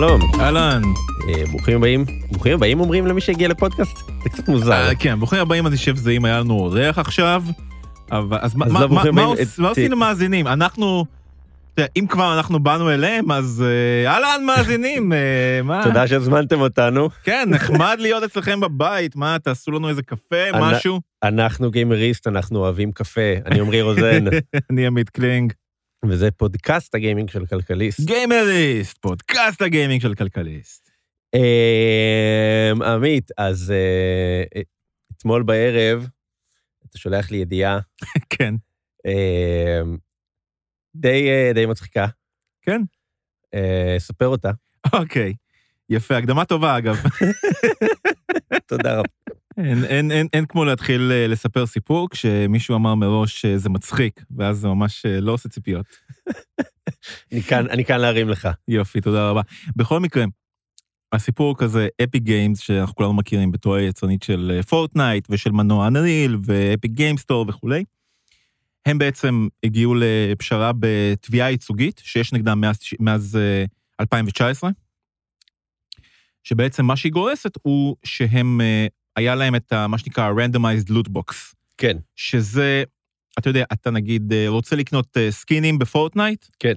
שלום, אהלן. אה, ברוכים הבאים. ברוכים הבאים אומרים למי שהגיע לפודקאסט? זה קצת מוזר. אה, כן, ברוכים הבאים, אני חושב שזה אם היה לנו אורח עכשיו. אז מה- לא, עושים למאזינים? אנחנו, אם כבר אנחנו באנו אליהם, אז אה, אהלן מאזינים, מה? תודה שהזמנתם אותנו. כן, נחמד להיות אצלכם בבית, מה, תעשו לנו איזה קפה, משהו? אנחנו גיימריסט, אנחנו אוהבים קפה. אני עמרי רוזן, אני עמית קלינג. וזה פודקאסט הגיימינג של כלכליסט. גיימריסט, פודקאסט הגיימינג של כלכליסט. אמ, עמית, אז אה, אתמול בערב, אתה שולח לי ידיעה כן, אמ, די אה, די מצחיקה. כן. אה, ספר אותה. אוקיי. יפה, הקדמה טובה אגב. תודה רבה. אין, אין, אין, אין כמו להתחיל אה, לספר סיפור כשמישהו אמר מראש שזה מצחיק, ואז זה ממש אה, לא עושה ציפיות. אני כאן- אני כאן להרים לך. יופי, תודה רבה. בכל מקרה, הסיפור כזה, אפיק גיימס, שאנחנו כולנו מכירים בתור היצרנית של אה, פורטנייט ושל מנוע אנריל ואפיק גיימס סטור וכולי, הם בעצם הגיעו לפשרה בתביעה ייצוגית שיש נגדם מאז, מאז אה, 2019, שבעצם מה שהיא גורסת הוא שהם, אה, היה להם את ה, מה שנקרא randomized loot box, כן, שזה, אתה יודע, אתה נגיד אה, רוצה לקנות אה, skinים ב-Fortnite? כן.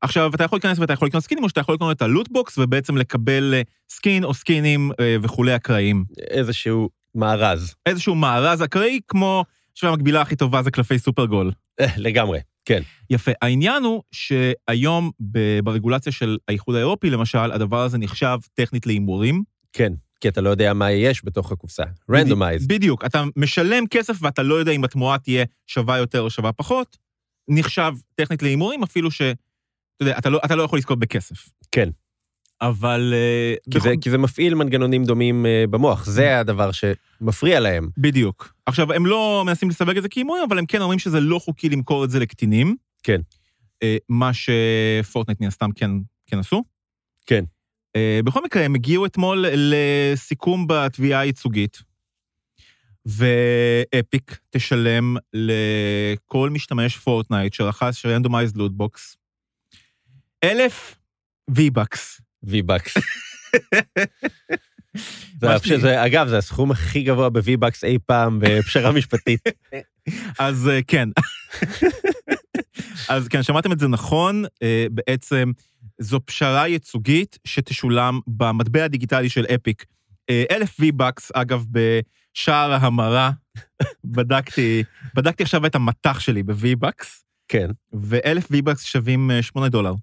עכשיו, אתה יכול להיכנס ואתה יכול לקנות skinים, או שאתה יכול לקנות את ה loot box ובעצם לקבל אה, skin או skinים וכולי אקראיים. איזשהו מארז. איזשהו מארז אקראי, כמו, שהמקבילה הכי טובה זה קלפי סופרגול. לגמרי, כן. יפה. העניין הוא שהיום ברגולציה של האיחוד האירופי, למשל, הדבר הזה נחשב טכנית להימורים. כן, כי אתה לא יודע מה יש בתוך הקופסה. randomized. בדיוק. אתה משלם כסף ואתה לא יודע אם התמורה תהיה שווה יותר או שווה פחות. נחשב טכנית להימורים, אפילו ש... אתה יודע, אתה לא, אתה לא יכול לזכות בכסף. כן. אבל... אה, כי זה, בכל- כי זה מפעיל מנגנונים דומים אה, במוח, זה הדבר שמפריע להם. בדיוק. עכשיו, הם לא מנסים לסווג את זה כהימורים, אבל הם כן אומרים שזה לא חוקי למכור את זה לקטינים. כן. אה, מה ש Fortnite מן הסתם כן, כן עשו. כן. אה, בכל מקרה, הם הגיעו אתמול לסיכום בתביעה הייצוגית, ו Epic תשלם לכל משתמש Fortnite שרכש randomized loot box, אלף V-Bucks. V-Bucks. שלי- זה- אגב, זה הסכום הכי גבוה ב-V-Bucks אי פעם בפשרה משפטית. אז אה, כן. אז כן, שמעתם את זה נכון, אה, בעצם זו פשרה ייצוגית שתשולם במטבע הדיגיטלי של אפיק. אה, אלף V-Bucks, אגב, בשער ההמרה, בדקתי, בדקתי עכשיו את המטח שלי ב-V-Bucks, כן, ואלף V-Bucks שווים אה, 8 דולר.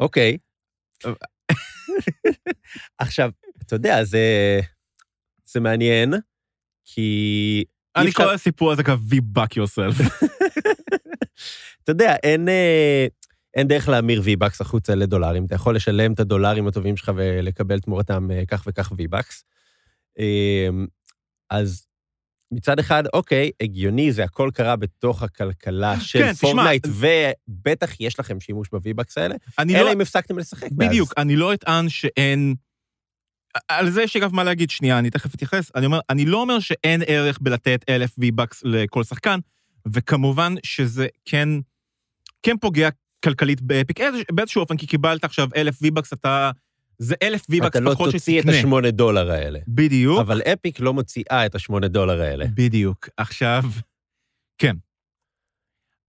אוקיי. עכשיו, אתה יודע, זה זה מעניין, כי אני קורא לסיפור הזה כ-V-Buck yourself. אתה יודע, אין, אה, אין דרך להמיר V-Bucks החוצה לדולרים. אתה יכול לשלם את הדולרים הטובים שלך ולקבל תמורתם אה, כך וכך V-Bucks. אה, אז מצד אחד, אוקיי, הגיוני, זה הכל קרה בתוך הכלכלה של כן, פורטנייט, ובטח יש לכם שימוש ב-V-Bucks האלה, אלא לא... אם הפסקתם לשחק מאז. בדיוק, אני לא אטען שאין... על זה יש אגב מה להגיד, שנייה, אני תכף אתייחס. אני אומר, אני לא אומר שאין ערך בלתת אלף V-Bucks לכל שחקן, וכמובן שזה כן, כן פוגע כלכלית באפיק באיזשהו אופן, כי קיבלת עכשיו אלף V-Bucks, אתה... זה אלף V-Bucks אתה לא פחות תוציא את שתקנה. השמונה דולר האלה. בדיוק, אבל אפיק לא מוציאה את השמונה דולר האלה. בדיוק. עכשיו, כן.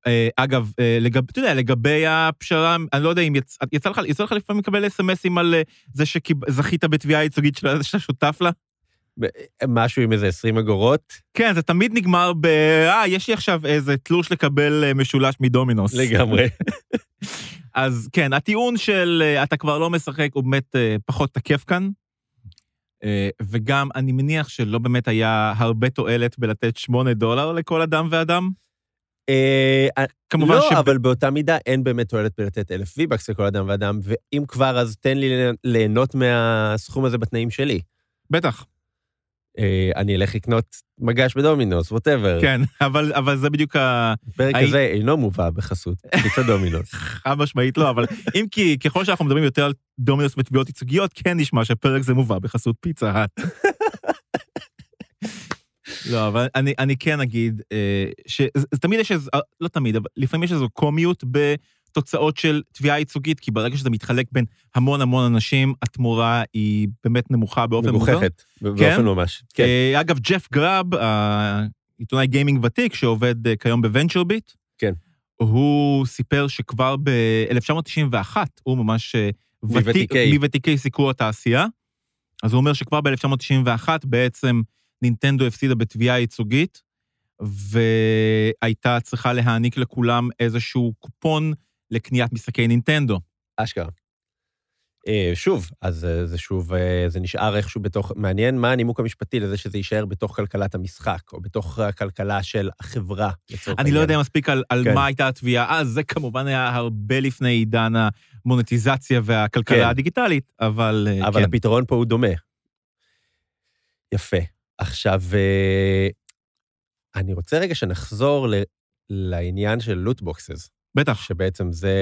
אה, אגב, אה, לגב, אתה יודע, לגבי הפשרה, אני לא יודע אם יצא, יצא לך, יצא לך לפעמים לקבל אס.אם.אסים על אה, זה שזכית בתביעה ייצוגית של שאתה שותף לה? משהו עם איזה 20 אגורות? כן, זה תמיד נגמר ב... אה, יש לי עכשיו איזה תלוש לקבל אה, משולש מדומינוס. לגמרי. אז כן, הטיעון של אה, אתה כבר לא משחק הוא באמת אה, פחות תקף כאן. וגם, אני מניח שלא באמת היה הרבה תועלת בלתת 8 דולר לכל אדם ואדם. כמובן לא, ש... אבל באותה מידה אין באמת תועלת בלתת אלף V-Bucks לכל אדם ואדם, ואם כבר, אז תן לי ליהנות מהסכום הזה בתנאים שלי. בטח, אני אלך לקנות מגש בדומינוס, ווטאבר. כן, אבל, אבל זה בדיוק ה... הפרק הי- הזה אינו מובא בחסות פיצה דומינוס. חד משמעית לא, אבל אם כי ככל שאנחנו מדברים יותר על דומינוס ותביעות ייצוגיות, כן נשמע שפרק זה מובא בחסות פיצה האט. לא, אבל אני, אני כן אגיד, אה, שתמיד יש איזה, לא תמיד, אבל לפעמים יש איזו קומיות תוצאות של תביעה ייצוגית, כי ברגע שזה מתחלק בין המון המון אנשים, התמורה היא באמת נמוכה באופן. מגוחכת, באופן ממש. כן. אה, אגב, ג'ף גראב, עיתונאי גיימינג ותיק שעובד אה, כיום בוונצ'רביט, כן. הוא סיפר שכבר ב-1991, הוא ממש אה, ותיק. מוותיקי סיקור התעשייה, אז הוא אומר שכבר ב-1991 בעצם נינטנדו הפסידה בתביעה ייצוגית, והייתה צריכה להעניק לכולם איזשהו קופון לקניית משחקי נינטנדו. אשכרה. אה, שוב, אז אה, זה שוב, אה, זה נשאר איכשהו בתוך, מעניין מה הנימוק המשפטי לזה שזה יישאר בתוך כלכלת המשחק, או בתוך הכלכלה של החברה, לצורך אני לא העניין. יודע מספיק על, על כן. מה הייתה התביעה אז, זה כמובן היה הרבה לפני עידן המונטיזציה והכלכלה כן. הדיגיטלית, אבל, אבל כן. הפתרון פה הוא דומה. יפה. עכשיו, אני רוצה רגע שנחזור ל- לעניין של לוטבוקסס, בטח. שבעצם זה,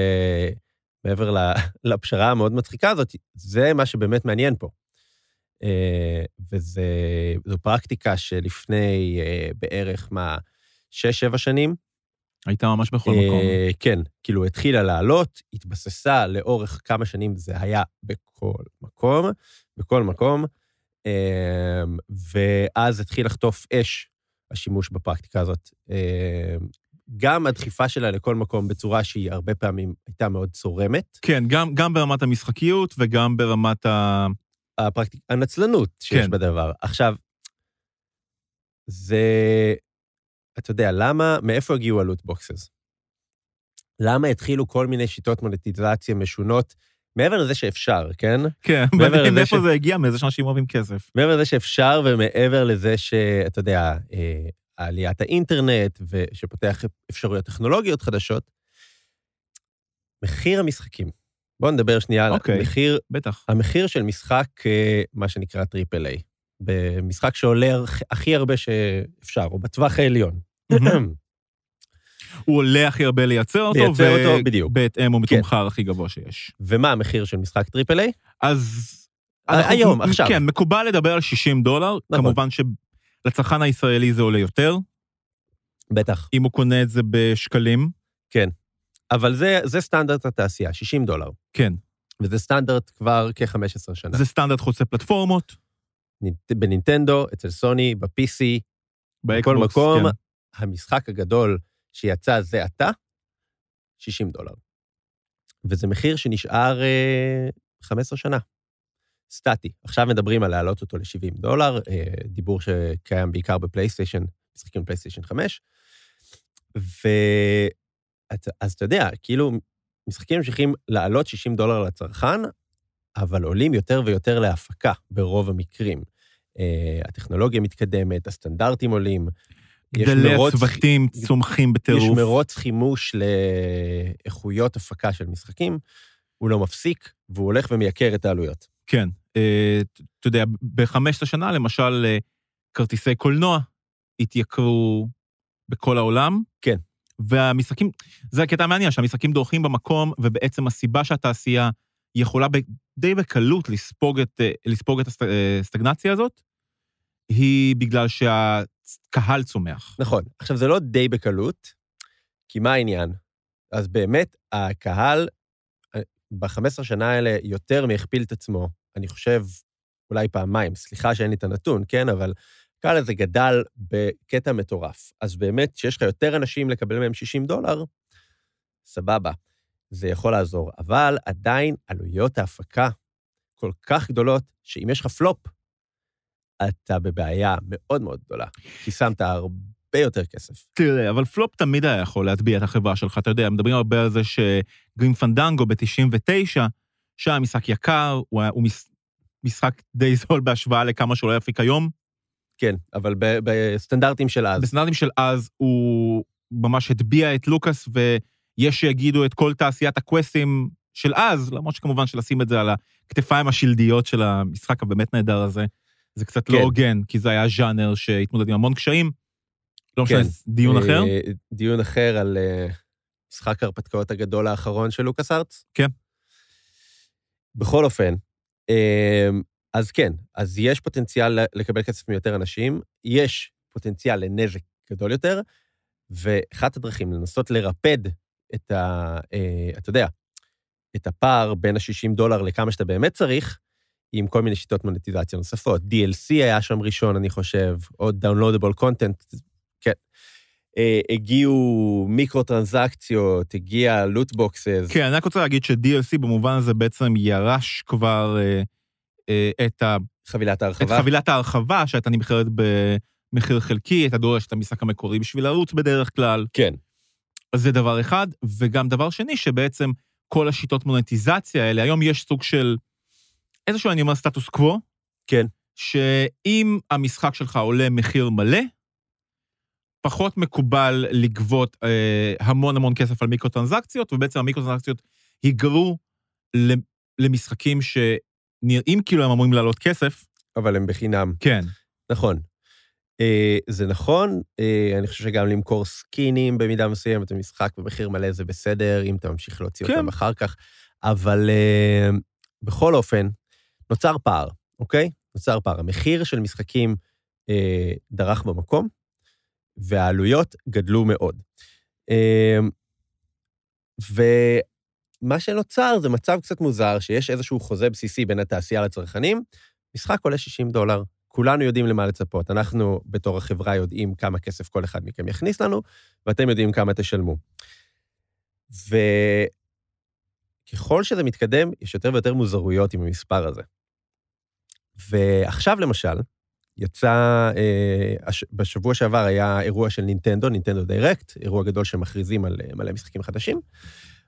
מעבר לפשרה המאוד מצחיקה הזאת, זה מה שבאמת מעניין פה. אה, וזו פרקטיקה שלפני אה, בערך, מה, שש-שבע שנים, הייתה ממש בכל מקום. אה, כן, כאילו התחילה לעלות, התבססה לאורך כמה שנים, זה היה בכל מקום, בכל מקום, ואז התחיל לחטוף אש השימוש בפרקטיקה הזאת. גם הדחיפה שלה לכל מקום בצורה שהיא הרבה פעמים הייתה מאוד צורמת, כן, גם, גם ברמת המשחקיות וגם ברמת ה... הפרקטיק... הנצלנות שיש כן. בדבר. עכשיו, זה, אתה יודע, למה, מאיפה הגיעו הלוטבוקסס? למה התחילו כל מיני שיטות מונטיזציה משונות, מעבר לזה שאפשר, כן? כן, מעבר לזה מאיפה ש- זה הגיע, מאיזה שאנשים אוהבים כסף. מעבר לזה שאפשר, ומעבר לזה שאתה יודע, אה, עליית האינטרנט, ושפותח אפשרויות טכנולוגיות חדשות, מחיר המשחקים. בואו נדבר שנייה על אוקיי. מחיר בטח. המחיר של משחק, אה, מה שנקרא triple A, במשחק שעולה הכ- הכי הרבה שאפשר, או בטווח העליון. הוא עולה הכי הרבה לייצר אותו, לייצר אותו, בדיוק. ובהתאם הוא כן. מתומחר הכי גבוה שיש. ומה המחיר של משחק triple A? אז... אנחנו- היום, עכשיו. כן, מקובל לדבר על 60 דולר, נכון. כמובן שלצרכן הישראלי זה עולה יותר, בטח. אם הוא קונה את זה בשקלים. אבל זה, זה סטנדרט התעשייה, 60 דולר. כן. וזה סטנדרט כבר כ-15 שנה. זה סטנדרט חוצה פלטפורמות, נינט- בנינטנדו, אצל סוני, ב-PC, בכל מקום, כן. המשחק הגדול שיצא זה עתה, 60 דולר. וזה מחיר שנשאר אה, 15 שנה. סטטי. עכשיו מדברים על להעלות אותו ל-70 דולר, אה, דיבור שקיים בעיקר בפלייסטיישן, משחקים בפלייסטיישן 5. ו... את- אז אתה יודע, כאילו, משחקים ממשיכים לעלות 60 דולר לצרכן, אבל עולים יותר ויותר להפקה ברוב המקרים. אה, הטכנולוגיה מתקדמת, הסטנדרטים עולים. יש גדלי הצוותים צומחים יש בטירוף. מרוץ חימוש לאיכויות הפקה של משחקים, הוא לא מפסיק, והוא הולך ומייקר את העלויות. כן. אה, אתה יודע, בחמשת השנה, למשל, אה, כרטיסי קולנוע התייקרו בכל העולם. כן. והמשחקים, זה הקטע המעניין, שהמשחקים דורכים במקום, ובעצם הסיבה שהתעשייה יכולה ב- די בקלות לספוג את, אה, לספוג את הסט- הסטגנציה הזאת, היא בגלל שהקהל צומח. נכון. עכשיו, זה לא די בקלות, כי מה העניין? אז באמת, הקהל ב-15 שנה האלה יותר מהכפיל את עצמו, אני חושב, אולי פעמיים, סליחה שאין לי את הנתון, כן? אבל הקהל הזה גדל בקטע מטורף. אז באמת, כשיש לך יותר אנשים לקבל מהם 60 דולר, סבבה, זה יכול לעזור. אבל עדיין עלויות ההפקה כל כך גדולות, שאם יש לך פלופ, אתה בבעיה מאוד מאוד גדולה, כי שמת הרבה יותר כסף. תראה, אבל פלופ תמיד היה יכול להטביע את החברה שלך, אתה יודע, מדברים הרבה על זה שגרים פנדנגו ב-99, שהיה משחק יקר, הוא, היה, הוא מש, משחק די זול בהשוואה לכמה שלא יפיק היום. כן, אבל ב- בסטנדרטים של אז. בסטנדרטים של אז הוא ממש הטביע את לוקאס, ויש שיגידו את כל תעשיית הקווסטים של אז, למרות שכמובן שלשים את זה על הכתפיים השלדיות של המשחק הבאמת נהדר הזה, זה קצת כן. לא הוגן, כי זה היה ז'אנר שהתמודד עם המון קשיים. לא משנה, כן. דיון אחר. אה, דיון אחר על אה, משחק ההרפתקאות הגדול האחרון של לוקאס ארטס. כן. בכל אופן, אה, אז כן, אז יש פוטנציאל לקבל כסף מיותר אנשים, יש פוטנציאל לנזק גדול יותר, ואחת הדרכים לנסות לרפד את ה... אה, אתה יודע, את הפער בין ה-60 דולר לכמה שאתה באמת צריך, עם כל מיני שיטות מונטיזציה נוספות. DLC היה שם ראשון, אני חושב, או Downloadable Content, הגיעו מיקרו-טרנזקציות, הגיע לוטבוקסס. כן, אני רק רוצה להגיד ש-DLC במובן הזה בעצם ירש כבר אה, אה, את, ה, חבילת את ההרחבה. חבילת ההרחבה, שהייתה נמכרת במחיר חלקי, הייתה דורשת את המשחק המקורי בשביל לרוץ בדרך כלל. כן. אז זה דבר אחד, וגם דבר שני, שבעצם כל השיטות מונטיזציה האלה, היום יש סוג של איזשהו, אני אומר, סטטוס קוו, כן. שאם המשחק שלך עולה מחיר מלא, פחות מקובל לגבות אה, המון המון כסף על מיקרו-טרנזקציות, ובעצם המיקרו-טרנזקציות היגרו למשחקים שנראים כאילו הם אמורים לעלות כסף. אבל הם בחינם. כן. נכון. אה, זה נכון, אה, אני חושב שגם למכור סקינים במידה מסוימת במשחק במחיר מלא זה בסדר, אם אתה ממשיך להוציא כן. אותם אחר כך, אבל אה, בכל אופן, נוצר פער, אוקיי? נוצר פער. המחיר של משחקים אה, דרך במקום, והעלויות גדלו מאוד. אה, ומה שנוצר זה מצב קצת מוזר, שיש איזשהו חוזה בסיסי בין התעשייה לצרכנים, משחק עולה 60 דולר, כולנו יודעים למה לצפות. אנחנו בתור החברה יודעים כמה כסף כל אחד מכם יכניס לנו, ואתם יודעים כמה תשלמו. וככל שזה מתקדם, יש יותר ויותר מוזרויות עם המספר הזה. ועכשיו למשל, יצא, אה, הש- בשבוע שעבר היה אירוע של נינטנדו, נינטנדו דיירקט, אירוע גדול שמכריזים על אה, מלא משחקים חדשים.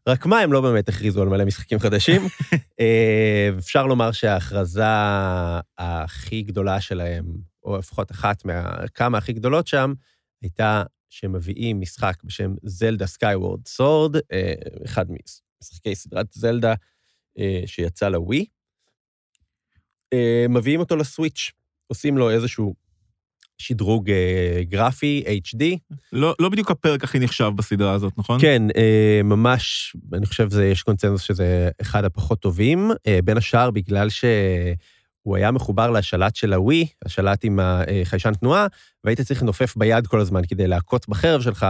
רק מה, הם לא באמת הכריזו על מלא משחקים חדשים. אה, אפשר לומר שההכרזה הכי גדולה שלהם, או לפחות אחת מהכמה הכי גדולות שם, הייתה שהם מביאים משחק בשם זלדה Skyward Sword, אחד משחקי סדרת זלדה שיצא לווי. מביאים אותו ל Switch, עושים לו איזשהו שדרוג אה, גרפי, HD, לא, לא בדיוק הפרק הכי נחשב בסדרה הזאת, נכון? כן, אה, ממש, אני חושב שיש קונצנזוס שזה אחד הפחות טובים, אה, בין השאר בגלל שהוא היה מחובר לשלט של הווי, השלט עם החיישן תנועה, והיית צריך לנופף ביד כל הזמן כדי להכות בחרב שלך.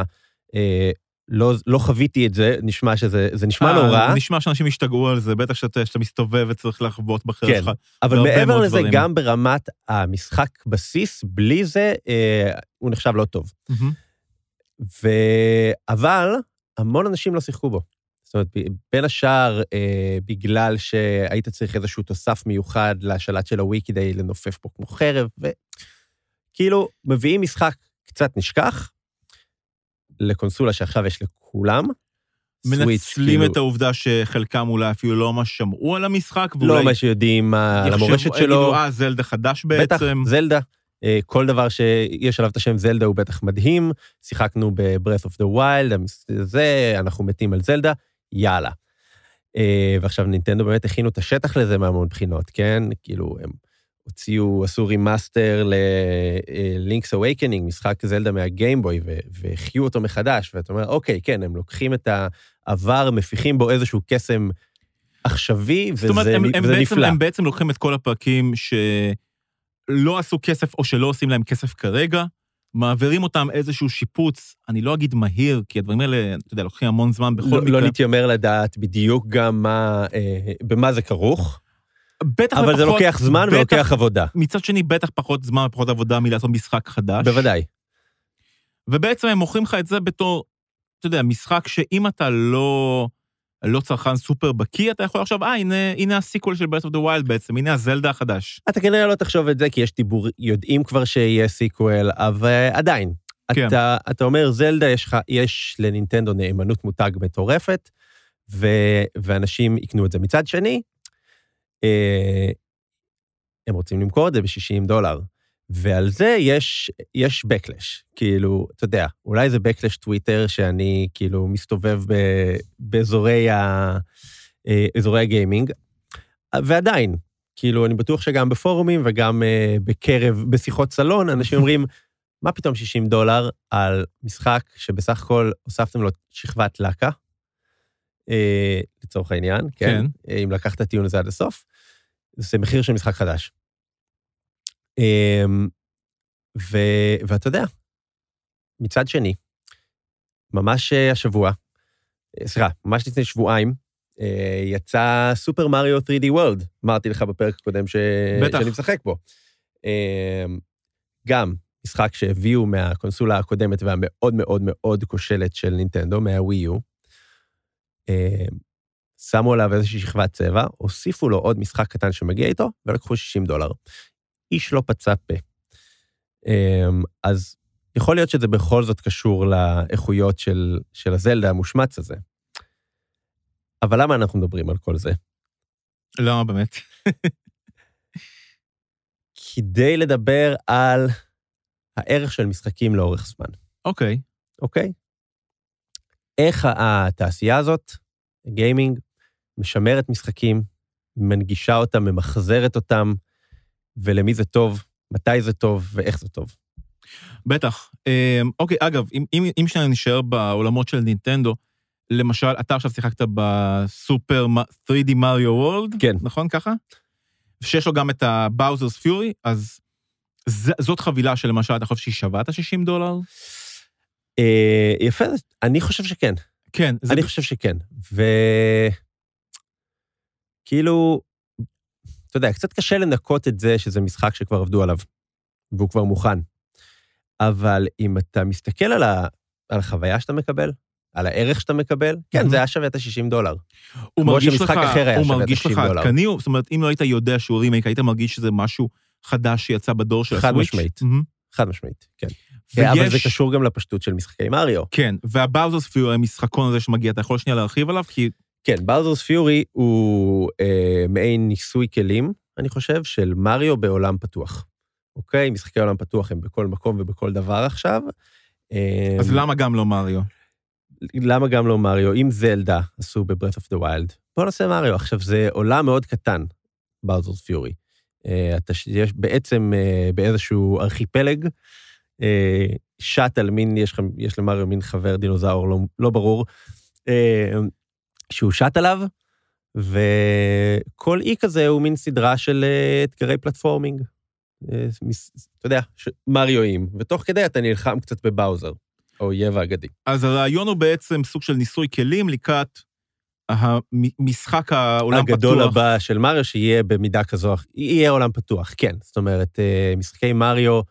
לא, לא חוויתי את זה, נשמע שזה זה נשמע אה, נורא, נשמע שאנשים השתגעו על זה, בטח שאתה, שאתה מסתובב וצריך לחבוט בחרב כן. שלך. אבל מעבר לזה, דברים. גם ברמת המשחק בסיס, בלי זה, אה, הוא נחשב לא טוב. מהמם. ו... אבל המון אנשים לא שיחקו בו. זאת אומרת, בין השאר, אה, בגלל שהיית צריך איזשהו תוסף מיוחד לשלט של הווי כדי לנופף פה כמו חרב, וכאילו, מביאים משחק קצת נשכח לקונסולה שעכשיו יש לכולם. מנצלים כאילו, את העובדה שחלקם אולי אפילו לא ממש שמעו על המשחק, לא ואולי מה שיודעים מה- על יחשבו- המורשת שלו. יגידו, אה, זלדה חדש בטח, בעצם. זלדה. אה, כל דבר שיש עליו את השם זלדה הוא בטח מדהים. שיחקנו ב-Breath of the Wild, זה, אנחנו מתים על זלדה, יאללה. אה, ועכשיו נינטנדו באמת הכינו את השטח לזה מהמון בחינות, כן? כאילו, הם הוציאו, עשו remaster ל-Link's Awakening, משחק זלדה מה Game Boy, והחיו אותו מחדש, ואתה אומר, אוקיי, כן, הם לוקחים את העבר, מפיחים בו איזשהו קסם עכשווי, זאת אומרת, וזה הם, נ- הם, וזה בעצם, נפלא. הם בעצם לוקחים את כל הפרקים שלא עשו כסף או שלא עושים להם כסף כרגע, מעבירים אותם איזשהו שיפוץ, אני לא אגיד מהיר, כי הדברים האלה, אתה יודע, לוקחים המון זמן בכל לא, מקרה. לא נתיימר לדעת בדיוק גם מה, אה, במה זה כרוך, בטח אבל זה לוקח זמן בטח- ולוקח עבודה. מצד שני, בטח פחות זמן ופחות עבודה מלעשות משחק חדש. בוודאי. ובעצם הם מוכרים לך את זה בתור, אתה יודע, משחק שאם אתה לא, לא צרכן סופר בקיא, אתה יכול לחשוב, אה, הנה, הנה ה sequel של Breath of the Wild בעצם, הנה הזלדה החדש. אתה כנראה לא תחשוב את זה, כי יש דיבור, יודעים כבר שיהיה sequel, אבל עדיין. כן. אתה, אתה אומר, זלדה, יש, יש לנינטנדו נאמנות מותג מטורפת, ו, ואנשים יקנו את זה. מצד שני, הם רוצים למכור את זה ב-60 דולר, ועל זה יש, יש backlash. כאילו, אתה יודע, אולי זה backlash טוויטר שאני כאילו מסתובב ב, באזורי ה, אה, אזורי הגיימינג, ועדיין, כאילו, אני בטוח שגם בפורומים וגם אה, בקרב, בשיחות סלון, אנשים אומרים, מה פתאום 60 דולר על משחק שבסך הכל הוספתם לו שכבת לקה, אה, לצורך העניין, כן? כן. אה, אם לקחת את הטיעון הזה עד הסוף, זה מחיר של משחק חדש. אה, ו, ואתה יודע, מצד שני, ממש אה, השבוע, אה, סליחה, ממש לפני שבועיים, אה, יצא סופר מריו 3D World, אמרתי לך בפרק הקודם ש... בטח. שאני משחק בו. אה, גם משחק שהביאו מהקונסולה הקודמת והמאוד מאוד מאוד כושלת של נינטנדו, מהווי יו. שמו עליו איזושהי שכבת צבע, הוסיפו לו עוד משחק קטן שמגיע איתו, ולקחו 60 דולר. איש לא פצה פה. אה, אז יכול להיות שזה בכל זאת קשור לאיכויות של, של הזלדה המושמץ הזה. אבל למה אנחנו מדברים על כל זה? לא, באמת. כדי לדבר על הערך של משחקים לאורך זמן, אוקיי. אוקיי? איך התעשייה הזאת, גיימינג, משמרת משחקים, מנגישה אותם, ממחזרת אותם, ולמי זה טוב, מתי זה טוב ואיך זה טוב. בטח. אמ, אוקיי, אגב, אם, אם, אם שנייה נשאר בעולמות של נינטנדו, למשל, אתה עכשיו שיחקת בסופר מ- 3D מריו וורלד, כן. נכון ככה? שיש לו גם את הבאוזרס פיורי, אז ז, זאת חבילה שלמשל, אתה חושב שהיא שווה את ה-60 דולר? אה, יפה, אני חושב שכן. כן. אני חושב שכן. ו... כאילו, אתה יודע, קצת קשה לנקות את זה שזה משחק שכבר עבדו עליו, והוא כבר מוכן. אבל אם אתה מסתכל על, ה... על החוויה שאתה מקבל, על הערך שאתה מקבל, כן, מהמם. זה היה שווה את ה-60 דולר. הוא כמו מרגיש שמשחק לך, אחר היה הוא שווה את מרגיש לך 90 דולר. עדכני, זאת אומרת, אם לא היית יודע שהוא רימייק, היית מרגיש שזה משהו חדש שיצא בדור של חד הסוויץ'? משמעית. מהמם. חד משמעית, כן. אבל זה ויש- קשור גם לפשטות של משחקי מריו. כן, והבאוזרס פיורי, המשחקון הזה שמגיע, אתה יכול שנייה להרחיב עליו? כי כן, באוזרס פיורי הוא אה, מעין ניסוי כלים, אני חושב, של מריו בעולם פתוח. אוקיי? משחקי עולם פתוח הם בכל מקום ובכל דבר עכשיו. אה, אז למה גם לא מריו? למה גם לא מריו? אם זלדה עשו ב-Breath of the Wild, בואו נעשה מריו. עכשיו, זה עולם מאוד קטן, באוזרס פיורי. אה, אתה יש בעצם אה, באיזשהו ארכיפלג, אה, שאטל, מין, יש, יש למריו מין חבר דינוזאור, לא, לא ברור, שהוא שט עליו, וכל אי כזה הוא מין סדרה של אה, אתגרי פלטפורמינג. אה, אתה יודע, מריואים, ותוך כדי אתה נלחם קצת בבאוזר, האויב האגדי. אז הרעיון הוא בעצם סוג של ניסוי כלים לקראת המשחק העולם פתוח. הגדול הבא של מריו, שיהיה במידה כזו, יהיה עולם פתוח, כן. זאת אומרת, אה, משחקי מריו,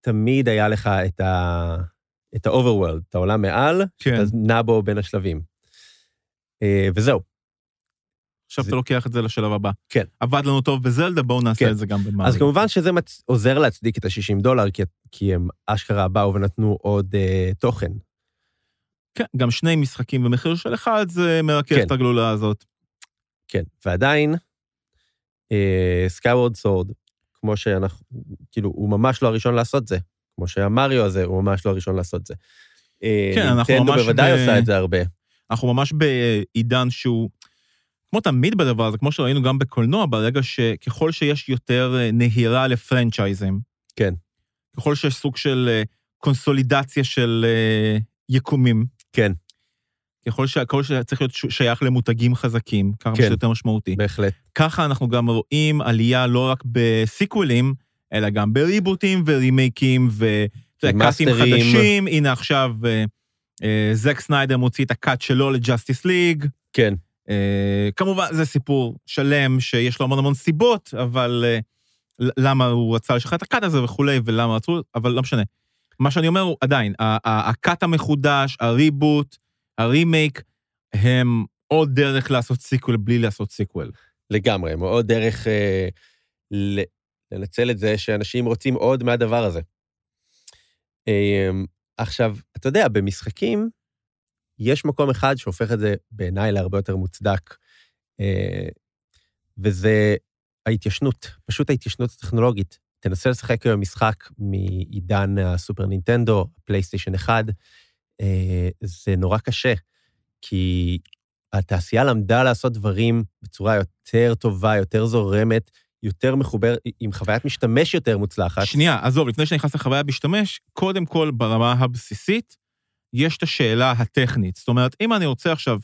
תמיד היה לך את ה... את ה-overworld, את העולם מעל, כן. שאתה נע בו בין השלבים. אה, וזהו. עכשיו זה- אתה לוקח את זה לשלב הבא. כן. עבד לנו טוב בזלדה, בואו נעשה כן. את זה גם במריו. אז כמובן שזה מצ... עוזר להצדיק את ה-60 דולר, כי, כי הם אשכרה באו ונתנו עוד אה, תוכן. כן, גם שני משחקים במחיר של אחד, זה מרכז כן. את הגלולה הזאת. כן, ועדיין, Skyward Sword, כמו שאנחנו, כאילו, הוא ממש לא הראשון לעשות זה. כמו שהמריו הזה, הוא ממש לא הראשון לעשות זה. אה, כן, אנחנו נינטנדו ממש בוודאי ב- עושה את זה הרבה. אנחנו ממש בעידן שהוא, כמו תמיד בדבר הזה, כמו שראינו גם בקולנוע, ברגע שככל שיש יותר אה, נהירה ל franchises, כן. ככל שיש סוג של אה, קונסולידציה של אה, יקומים, כן, ככל שהכל צריך להיות ש- שייך למותגים חזקים, ככה כן. שזה יותר משמעותי. בהחלט. ככה אנחנו גם רואים עלייה לא רק בסיקוולים, אלא גם בריבוטים ורימייקים וקאטים ורימאסטרים. חדשים. הנה עכשיו זק סניידר מוציא את ה cut שלו ל Justice League. כן, אה, כמובן, זה סיפור שלם שיש לו המון המון סיבות, אבל אה, למה הוא רצה לשחרר את ה cut הזה וכולי, ולמה רצו, אבל לא משנה. מה שאני אומר הוא עדיין, ה cut המחודש, ה reboot, הרימייק, הם עוד דרך לעשות sequel בלי לעשות sequel. לגמרי. מאוד דרך אה, ל- לנצל את זה שאנשים רוצים עוד מהדבר הזה. אה, עכשיו, אתה יודע, במשחקים, יש מקום אחד שהופך את זה בעיניי להרבה יותר מוצדק, אה, וזה ההתיישנות, פשוט ההתיישנות הטכנולוגית. תנסה לשחק היום משחק מעידן הסופר נינטנדו, פלייסטיישן 1, אה, זה נורא קשה, כי התעשייה למדה לעשות דברים בצורה יותר טובה, יותר זורמת, יותר מחובר, עם חוויית משתמש יותר מוצלחת. שנייה, עזוב, לפני שאני נכנס לחוויה משתמש, קודם כל, ברמה הבסיסית, יש את השאלה הטכנית. זאת אומרת, אם אני רוצה עכשיו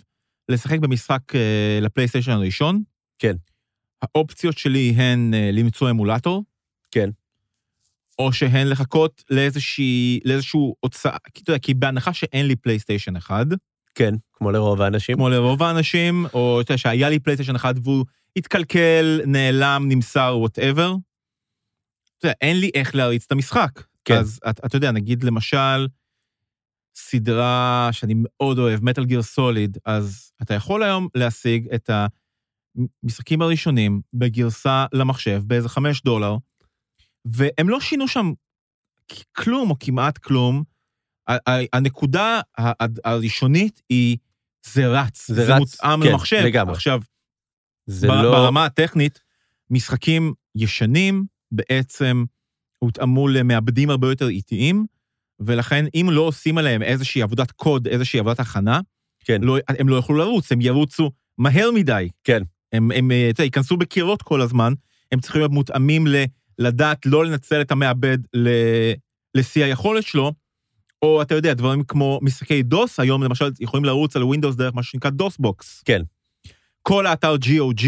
לשחק במשחק אה, לפלייסטיישן הראשון, כן. האופציות שלי הן אה, למצוא אמולטור, כן. או שהן לחכות לאיזושהי, לאיזשהו הוצאה, כי אתה יודע, כי בהנחה שאין לי פלייסטיישן אחד, כן, כמו לרוב האנשים. כמו לרוב האנשים, או אתה יודע, שהיה לי פלייסטיישן אחד והוא התקלקל, נעלם, נמסר, whatever. אתה יודע, אין לי איך להריץ את המשחק. כן. אז אתה אתה יודע, נגיד למשל, סדרה שאני מאוד אוהב, מטאל גיר סוליד, אז אתה יכול היום להשיג את המשחקים הראשונים בגרסה למחשב באיזה חמש דולר, והם לא שינו שם כלום או כמעט כלום. הנקודה הראשונית היא, זה רץ, זה זה, רץ, מותאם כן, למחשב. לגמרי. עכשיו, זה בר- לא... ברמה הטכנית, משחקים ישנים בעצם הותאמו למעבדים הרבה יותר איטיים, ולכן אם לא עושים עליהם איזושהי עבודת קוד, איזושהי עבודת הכנה, כן. לא, הם לא יוכלו לרוץ, הם ירוצו מהר מדי. כן. הם, הם אה, אתה יודע, ייכנסו בקירות כל הזמן, הם צריכים להיות מותאמים ל, לדעת לא לנצל את המעבד ל- לשיא היכולת שלו, או אתה יודע, דברים כמו משחקי דוס, היום למשל יכולים לרוץ על ווינדוס דרך מה שנקרא DOSBox. כן. כל האתר GOG,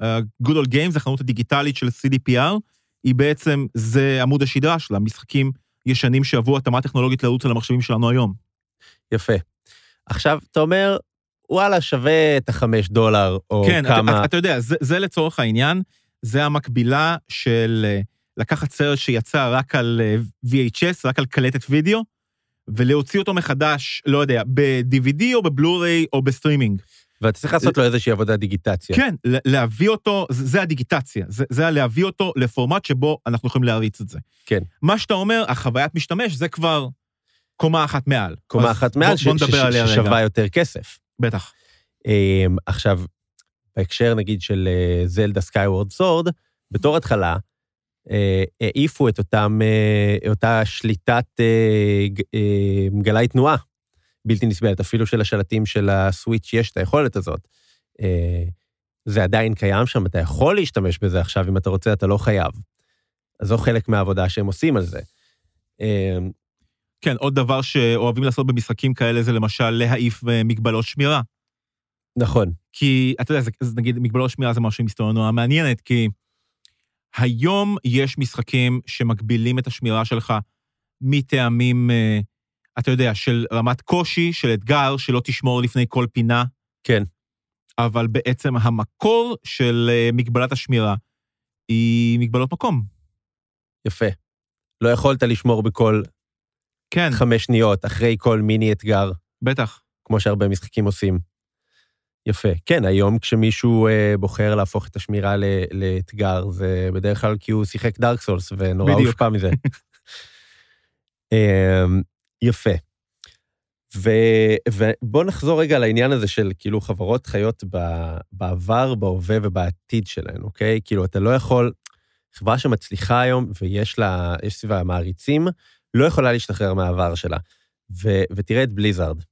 uh, Good Old Games, החנות הדיגיטלית של CDPR, היא בעצם, זה עמוד השדרה שלה, משחקים ישנים שעברו התאמה טכנולוגית לרוץ על המחשבים שלנו היום. יפה. עכשיו, אתה אומר, וואלה, שווה את החמש דולר, או כן, כמה... אתה, אתה יודע, זה, זה לצורך העניין, זה המקבילה של אה, לקחת סרט שיצא רק על אה, VHS, רק על קלטת וידאו, ולהוציא אותו מחדש, לא יודע, ב-DVD או בבלו-ריי או בסטרימינג. ואתה צריך לעשות לו איזושהי עבודת דיגיטציה. כן, להביא אותו, זה, הדיגיטציה, זה, זה להביא אותו לפורמט שבו אנחנו יכולים להריץ את זה. כן. מה שאתה אומר, החוויית משתמש, זה כבר קומה אחת מעל. קומה אחת מעל, בוא ש- ש-. ששווה יותר כסף. בטח. אמ, עכשיו, בהקשר נגיד של זלדה Skyward Sword, בתור התחלה, אה, העיפו את אותם, אה, אותה שליטת אה, גלאי תנועה בלתי נסבלת, אפילו של השלטים של הסוויץ' יש את היכולת הזאת. אה, זה עדיין קיים שם, אתה יכול להשתמש בזה עכשיו, אם אתה רוצה, אתה לא חייב. אז זו חלק מהעבודה שהם עושים על זה. אה, כן, עוד דבר שאוהבים לעשות במשחקים כאלה זה למשל להעיף אה, מגבלות שמירה. נכון, כי, אתה יודע, זה, זה, נגיד, מגבלות שמירה זה משהו עם היסטוריה נורא מעניינת, כי היום יש משחקים שמגבילים את השמירה שלך מטעמים, אה, אתה יודע, של רמת קושי, של אתגר, שלא תשמור לפני כל פינה, כן, אבל בעצם המקור של אה, מגבלת השמירה היא מגבלות מקום. יפה. לא יכולת לשמור בכל כן, חמש שניות אחרי כל מיני אתגר. בטח. כמו שהרבה משחקים עושים. יפה. כן, היום כשמישהו אה, בוחר להפוך את השמירה ל- לאתגר, זה בדרך כלל כי הוא שיחק דארק סולס ונורא. הושפע מזה. יפה. ו- ובואו נחזור רגע לעניין הזה של כאילו חברות חיות ב- בעבר, בהווה ובעתיד שלהן, אוקיי? כאילו, אתה לא יכול, חברה שמצליחה היום ויש לה, יש סביבה מעריצים, לא יכולה להשתחרר מהעבר שלה. ו- ותראה את בליזארד,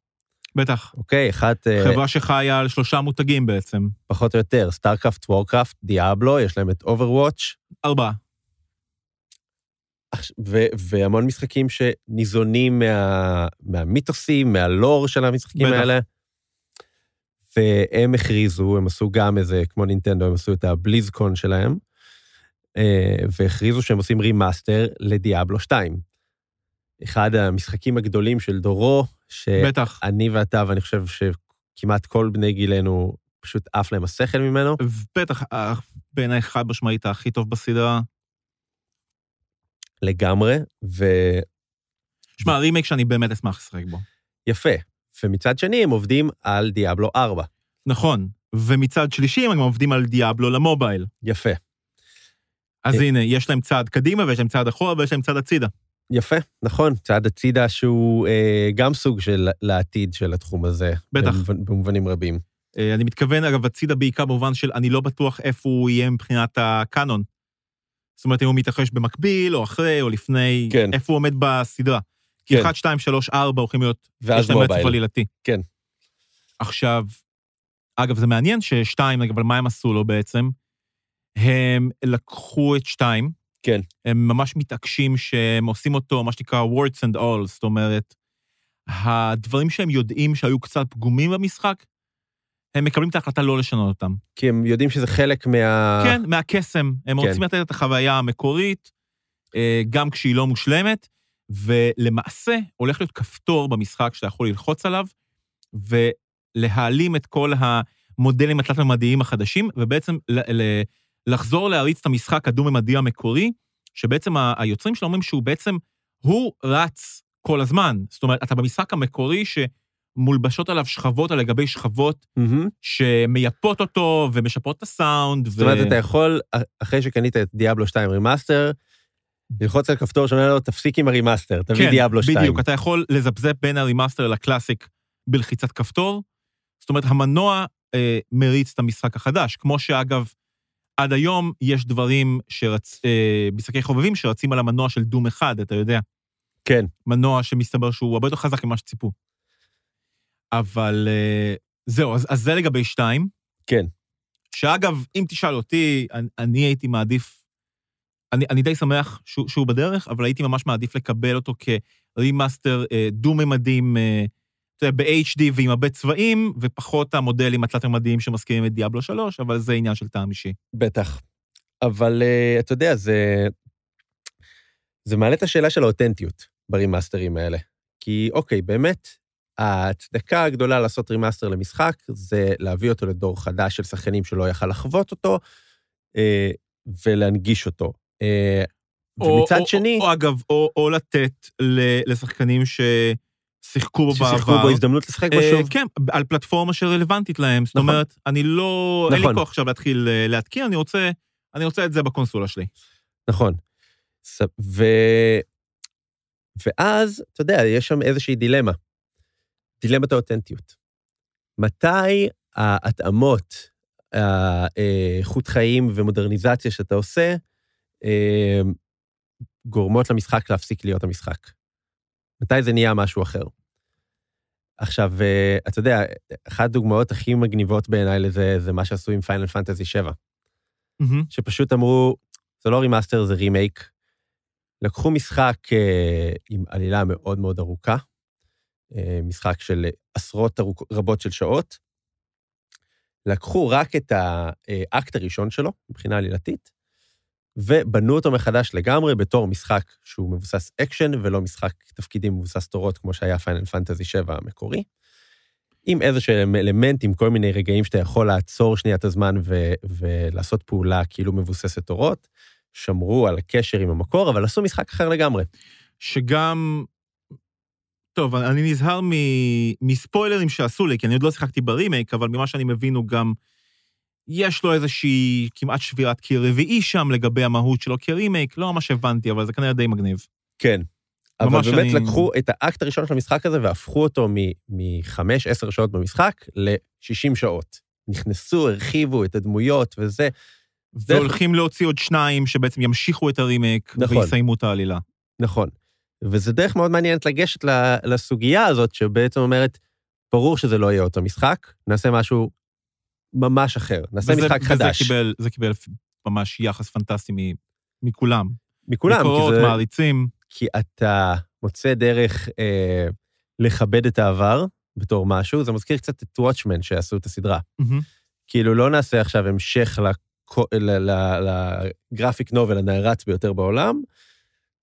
בטח. אוקיי? אחת, אה, חברה שחיה על שלושה מותגים בעצם. פחות או יותר, סטארקראפט, וורקראפט, דיאבלו, יש להם את אוברוואץ', ארבעה. ו- והמון משחקים שניזונים מה- מהמיתוסים, מהלור של המשחקים בטח. האלה. והם הכריזו, הם עשו גם איזה, כמו נינטנדו, הם עשו את הבליזקון שלהם, אה, והכריזו שהם עושים רימאסטר לדיאבלו 2. אחד המשחקים הגדולים של דורו. שאני ואתה, ואני חושב שכמעט כל בני גילנו, פשוט עף להם השכל ממנו. בטח, בעיניי חד משמעית הכי טוב בסדרה. לגמרי, ויפה. שמע, רימייק שאני באמת אשמח לשחק בו. ומצד שני, הם עובדים על דיאבלו 4. נכון. ומצד שלישי הם עובדים על דיאבלו למובייל. יפה. אז אה. הנה, יש להם צעד קדימה ויש להם צעד אחורה ויש להם צעד הצידה. יפה, נכון. צעד הצידה שהוא אה, גם סוג של לעתיד של התחום הזה. בטח. במובנ- במובנים רבים. אה, אני מתכוון, אגב, הצידה בעיקר במובן של אני לא בטוח איפה הוא יהיה מבחינת הקאנון. זאת אומרת, אם הוא מתרחש במקביל, או אחרי, או לפני, כן. איפה הוא עומד בסדרה. כי כן. 1, 2, 3, 4 הולכים להיות, יש להם רצף. עלילתי. כן. עכשיו, אגב, זה מעניין ששתיים, אבל מה הם עשו לו בעצם? הם לקחו את שתיים, כן. הם ממש מתעקשים שהם עושים אותו, מה שנקרא words and all, זאת אומרת, הדברים שהם יודעים שהיו קצת פגומים במשחק, הם מקבלים את ההחלטה לא לשנות אותם. כי הם יודעים שזה חלק מה... כן, מהקסם. הם כן. רוצים לתת את החוויה המקורית, אה, גם כשהיא לא מושלמת, ולמעשה הולך להיות כפתור במשחק שאתה יכול ללחוץ עליו, ולהעלים את כל המודלים התלת-ממדיים החדשים, ובעצם לחזור להריץ את המשחק הדו-ממדי המקורי, שבעצם היוצרים שלו אומרים שהוא בעצם, הוא רץ כל הזמן. זאת אומרת, אתה במשחק המקורי שמולבשות עליו שכבות על גבי שכבות, מהמם. שמייפות אותו ומשפרות את הסאונד. זאת אומרת, אתה יכול, אחרי שקנית את דיאבלו 2 רימאסטר, ללחוץ על כפתור שאומר לו, תפסיק עם הרימאסטר, תביא כן, דיאבלו 2. בדיוק, אתה יכול לזפזפ בין הרימאסטר לקלאסיק בלחיצת כפתור. זאת אומרת, המנוע אה, מריץ את המשחק החדש, כמו שאגב, עד היום יש דברים שרצ... אה, משחקי חובבים שרצים על המנוע של דום אחד, אתה יודע. כן. מנוע שמסתבר שהוא הרבה יותר חזק ממה שציפו. אבל אה, זהו, אז, אז זה לגבי שתיים. כן. שאגב, אם תשאל אותי, אני, אני הייתי מעדיף, אני, אני די שמח שהוא, שהוא בדרך, אבל הייתי ממש מעדיף לקבל אותו כרימאסטר אה, דו-ממדים, אה, אתה יודע, ב-HD ועם הרבה צבעים, ופחות המודלים התלת-ממדיים שמזכירים את דיאבלו 3, אבל זה עניין של טעם אישי. בטח. אבל uh, אתה יודע, זה... זה מעלה את השאלה של האותנטיות ברימאסטרים האלה. כי אוקיי, באמת, ההצדקה הגדולה לעשות רימאסטר למשחק זה להביא אותו לדור חדש של שחקנים שלא יכל לחוות אותו, אה, ולהנגיש אותו. אה, ומצד או, שני... או, או אגב, או, או לתת לשחקנים ששיחקו בו בעבר. ששיחקו בו הזדמנות לשחק בו אה, שוב. כן, על פלטפורמה שרלוונטית להם. זאת נכון. אומרת, אני לא... אין לי נכון. כוח עכשיו להתחיל אה, להתקין, אני רוצה, אני רוצה את זה בקונסולה שלי. נכון. ו... ואז, אתה יודע, יש שם איזושהי דילמה. דילמת האותנטיות. מתי ההתאמות, האיכות חיים ומודרניזציה שאתה עושה, אה, גורמות למשחק להפסיק להיות המשחק? מתי זה נהיה משהו אחר? עכשיו, אה, אתה יודע, אחת הדוגמאות הכי מגניבות בעיניי לזה, זה מה שעשו עם פיינל פנטזי 7. מהמם. שפשוט אמרו, זה לא רימאסטר, זה רימייק. לקחו משחק אה, עם עלילה מאוד מאוד ארוכה, אה, משחק של עשרות רבות של שעות. לקחו רק את האקט הראשון שלו, מבחינה עלילתית, ובנו אותו מחדש לגמרי בתור משחק שהוא מבוסס אקשן, ולא משחק תפקידים מבוסס תורות, כמו שהיה פיינל פנטזי 7 המקורי. עם איזה שהם אלמנטים, כל מיני רגעים שאתה יכול לעצור שנייה את הזמן ו- ולעשות פעולה כאילו מבוססת תורות, שמרו על הקשר עם המקור, אבל עשו משחק אחר לגמרי. שגם... טוב, אני נזהר מ- מספוילרים שעשו לי, כי אני עוד לא שיחקתי ברימייק, אבל ממה שאני מבין הוא גם... יש לו איזושהי כמעט שבירת קיר רביעי שם לגבי המהות שלו כרימייק, לא ממש הבנתי, אבל זה כנראה די מגניב. כן. אבל באמת אני- לקחו את האקט הראשון של המשחק הזה והפכו אותו מחמש, עשר שעות במשחק ל-60 שעות. נכנסו, הרחיבו את הדמויות וזה. זה- והולכים להוציא עוד שניים שבעצם ימשיכו את הרימייק נכון. ויסיימו את העלילה. נכון. וזה דרך מאוד מעניינת לגשת לסוגיה הזאת, שבעצם אומרת, ברור שזה לא יהיה אותו משחק, נעשה משהו ממש אחר, נעשה וזה- משחק חדש. וזה קיבל, זה קיבל ממש יחס פנטסטי מ- מכולם. מכולם, מקורות, כי, זה, מעריצים. כי אתה מוצא דרך אה, לכבד את העבר בתור משהו, זה מזכיר קצת את וואטשמן שעשו את הסדרה. מהמם. כאילו, לא נעשה עכשיו המשך לגרפיק נובל הנערץ ביותר בעולם,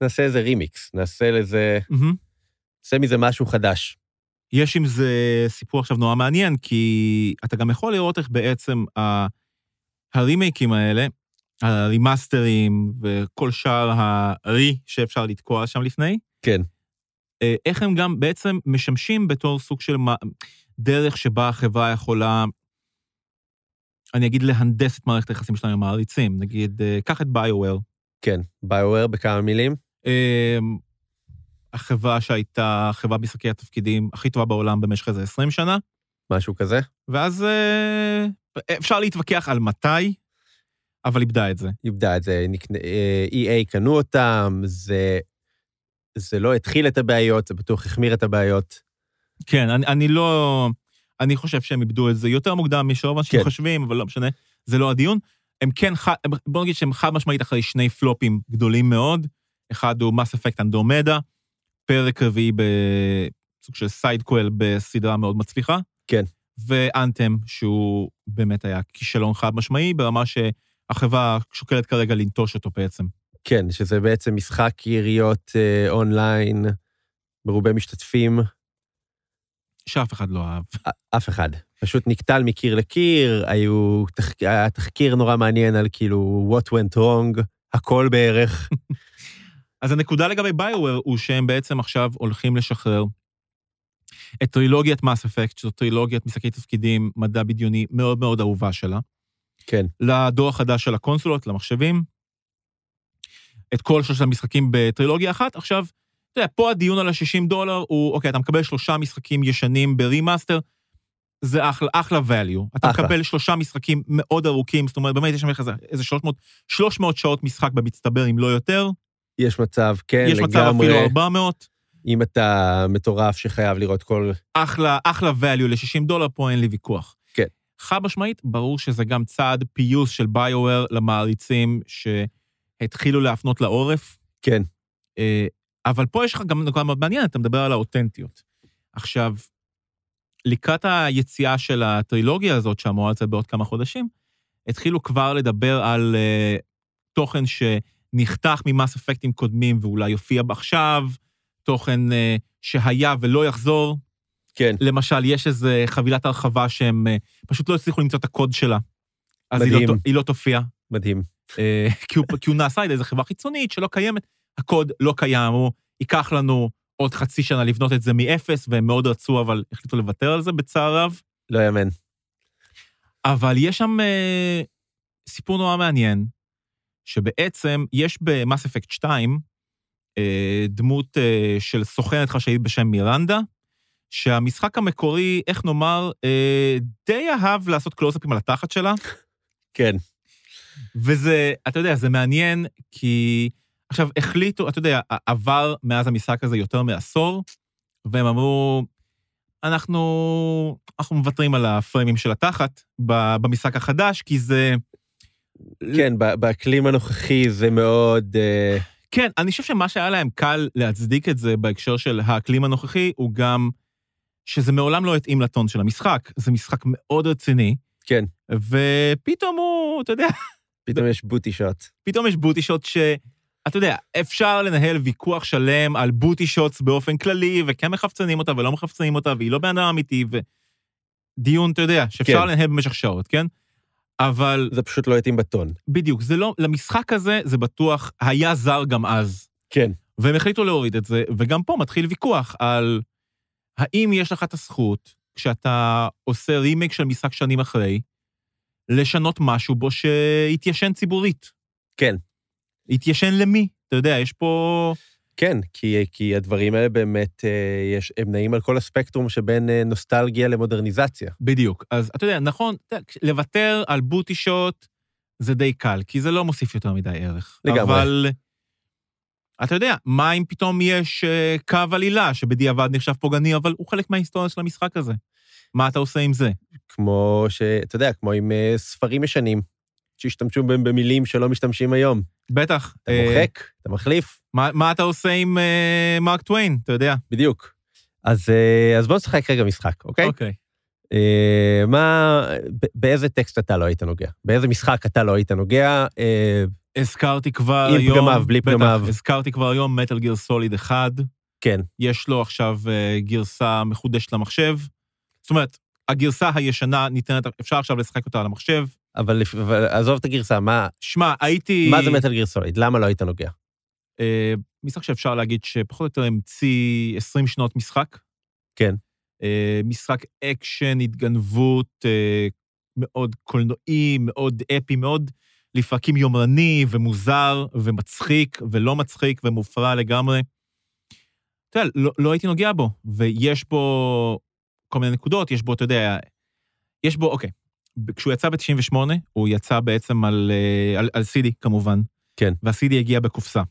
נעשה איזה רימיקס, נעשה לזה. נעשה מזה משהו חדש. יש עם זה סיפור עכשיו נורא מעניין, כי אתה גם יכול לראות איך בעצם ה- הרימייקים האלה, הרימאסטרים וכל שאר הרי שאפשר לתקוע שם לפני, כן. אה, איך הם גם בעצם משמשים בתור סוג של דרך שבה החברה יכולה, אני אגיד, להנדס את מערכת היחסים שלהם עם העריצים. נגיד, אה, קח את ביואר, כן, ביואר בכמה מילים. אמ, החברה שהייתה חברת משחקי התפקידים הכי טובה בעולם במשך איזה 20 שנה, משהו כזה. ואז אה, אפשר להתווכח על מתי, אבל איבדה את זה. איבדה את זה, אה, EA קנו אותם, זה, זה לא התחיל את הבעיות, זה בטוח החמיר את הבעיות. כן, אני, אני לא... אני חושב שהם איבדו את זה יותר מוקדם משרוב אנשים כן. חושבים, אבל לא משנה, זה לא הדיון. הם כן, בוא נגיד שהם חד משמעית אחרי שני פלופים גדולים מאוד. אחד הוא מס אפקט אנדרומדה, פרק רביעי בסוג של סייד קואל בסדרה מאוד מצליחה. כן. ואנתם, שהוא באמת היה כישלון חד משמעי, ברמה שהחברה שוקלת כרגע לנטוש אותו בעצם. כן, שזה בעצם משחק יריות אה, אונליין, מרובה משתתפים. שאף אחד לא אהב. אף אחד. פשוט נקטל מקיר לקיר, היו, תח... היה תחקיר נורא מעניין על כאילו what went wrong, הכל בערך. אז הנקודה לגבי ביואר הוא שהם בעצם עכשיו הולכים לשחרר את טרילוגיית מס אפקט, שזו טרילוגיית משחקי תפקידים, מדע בדיוני מאוד מאוד אהובה שלה, כן, לדור החדש של הקונסולות, למחשבים. את כל שלושת המשחקים בטרילוגיה אחת. עכשיו, אתה יודע, פה הדיון על ה-60 דולר הוא, אוקיי, אתה מקבל שלושה משחקים ישנים ברימאסטר, זה אחלה, אחלה value. אתה אחלה. מקבל שלושה משחקים מאוד ארוכים, זאת אומרת, באמת יש שם איזה- איזה 300, 300 שעות משחק במצטבר, אם לא יותר. יש מצב, כן, יש לגמרי. מצב אפילו 400. אם אתה מטורף שחייב לראות כל... אחלה, אחלה value ל-60 דולר, פה אין לי ויכוח. כן. חד משמעית, ברור שזה גם צעד פיוס של ביואר למעריצים שהתחילו להפנות לעורף. כן, אה, אבל פה יש לך גם נקודה מאוד מעניינת, אתה מדבר על האותנטיות. עכשיו, לקראת היציאה של הטרילוגיה הזאת, שאמורה לצאת בעוד כמה חודשים, התחילו כבר לדבר על uh, תוכן שנחתך ממס אפקטים קודמים ואולי יופיע עכשיו, תוכן uh, שהיה ולא יחזור. כן. למשל, יש איזו חבילת הרחבה שהם uh, פשוט לא הצליחו למצוא את הקוד שלה. אז היא לא, מדהים. ת- היא לא תופיע. מדהים. אה, כי הוא, כי הוא נעשה על איזו חברה חיצונית שלא קיימת. הקוד לא קיים, הוא ייקח לנו עוד חצי שנה לבנות את זה מאפס, והם מאוד רצו, אבל החליטו לוותר על זה בצער רב. לא יאמן. אבל יש שם אה, סיפור נורא מעניין, שבעצם יש במס אפקט 2 אה, דמות אה, של סוכנת חשאית בשם מירנדה, שהמשחק המקורי, איך נאמר, אה, די אהב לעשות קלוזאפים על התחת שלה. כן, וזה, אתה יודע, זה מעניין, כי עכשיו החליטו, אתה יודע, עבר מאז המשחק הזה יותר מעשור, והם אמרו, אנחנו, אנחנו מוותרים על הפריימים של התחת במשחק החדש, כי זה... כן, באקלים הנוכחי זה מאוד... אה, כן, אני חושב שמה שהיה להם קל להצדיק את זה בהקשר של האקלים הנוכחי, הוא גם שזה מעולם לא התאים לטון של המשחק. זה משחק מאוד רציני, כן, ופתאום הוא, אתה יודע, פתאום יש בוטי שוט. פתאום יש בוטי שוט ש... אתה יודע, אפשר לנהל ויכוח שלם על בוטי שוטס באופן כללי, וכן מחפצנים אותה ולא מחפצנים אותה, והיא לא בן אדם אמיתי, ודיון, אתה יודע, שאפשר כן. לנהל במשך שעות, כן? אבל זה פשוט לא התאים בטון. בדיוק, זה לא, למשחק הזה זה בטוח היה זר גם אז. כן. והם החליטו להוריד את זה, וגם פה מתחיל ויכוח על האם יש לך את הזכות, כשאתה עושה רימייק של משחק שנים אחרי, לשנות משהו בו שהתיישן ציבורית. כן. התיישן למי? אתה יודע, יש פה... כן, כי, כי הדברים האלה באמת, אה, יש, הם נעים על כל הספקטרום שבין אה, נוסטלגיה למודרניזציה. בדיוק. אז אתה יודע, נכון, לוותר על בוטי שוט זה די קל, כי זה לא מוסיף יותר מדי ערך. לגמרי. אבל אתה יודע, מה אם פתאום יש אה, קו עלילה שבדיעבד נחשב פוגעני, אבל הוא חלק מההיסטוריה של המשחק הזה? מה אתה עושה עם זה? כמו ש... אתה יודע, כמו עם ספרים ישנים, שהשתמשו בהם במילים שלא משתמשים היום. בטח. אתה אה, מוחק, אתה מחליף, מה, מה אתה עושה עם אה, מרק טוויין, אתה יודע? בדיוק. אז, אה, אז בואו נשחק רגע משחק, אוקיי? אוקיי. אה, מה... באיזה טקסט אתה לא היית נוגע? באיזה משחק אתה לא היית נוגע? אה, הזכרתי כבר עם היום... פגמיו, בלי בטח, פגמיו. הזכרתי כבר היום מטל גיר סוליד 1. כן, יש לו עכשיו גרסה מחודשת למחשב. זאת אומרת, הגרסה הישנה ניתנת, אפשר עכשיו לשחק אותה על המחשב. אבל, אבל עזוב את הגרסה, מה, שמע, הייתי... מה זה מטל גיר סוליד? למה לא היית נוגע? אה, משחק שאפשר להגיד שפחות או יותר המציא 20 שנות משחק. כן. אה, משחק אקשן, התגנבות, אה, מאוד קולנועי, מאוד אפי, מאוד לפרקים יומרני ומוזר ומצחיק ולא מצחיק ומופרע לגמרי. אתה יודע, לא, לא הייתי נוגע בו, ויש בו כל מיני נקודות, יש בו, אתה יודע, יש בו, אוקיי, כשהוא יצא ב-98, הוא יצא בעצם על, אה, על, על CD כמובן. כן. וה-CD הגיע בקופסה.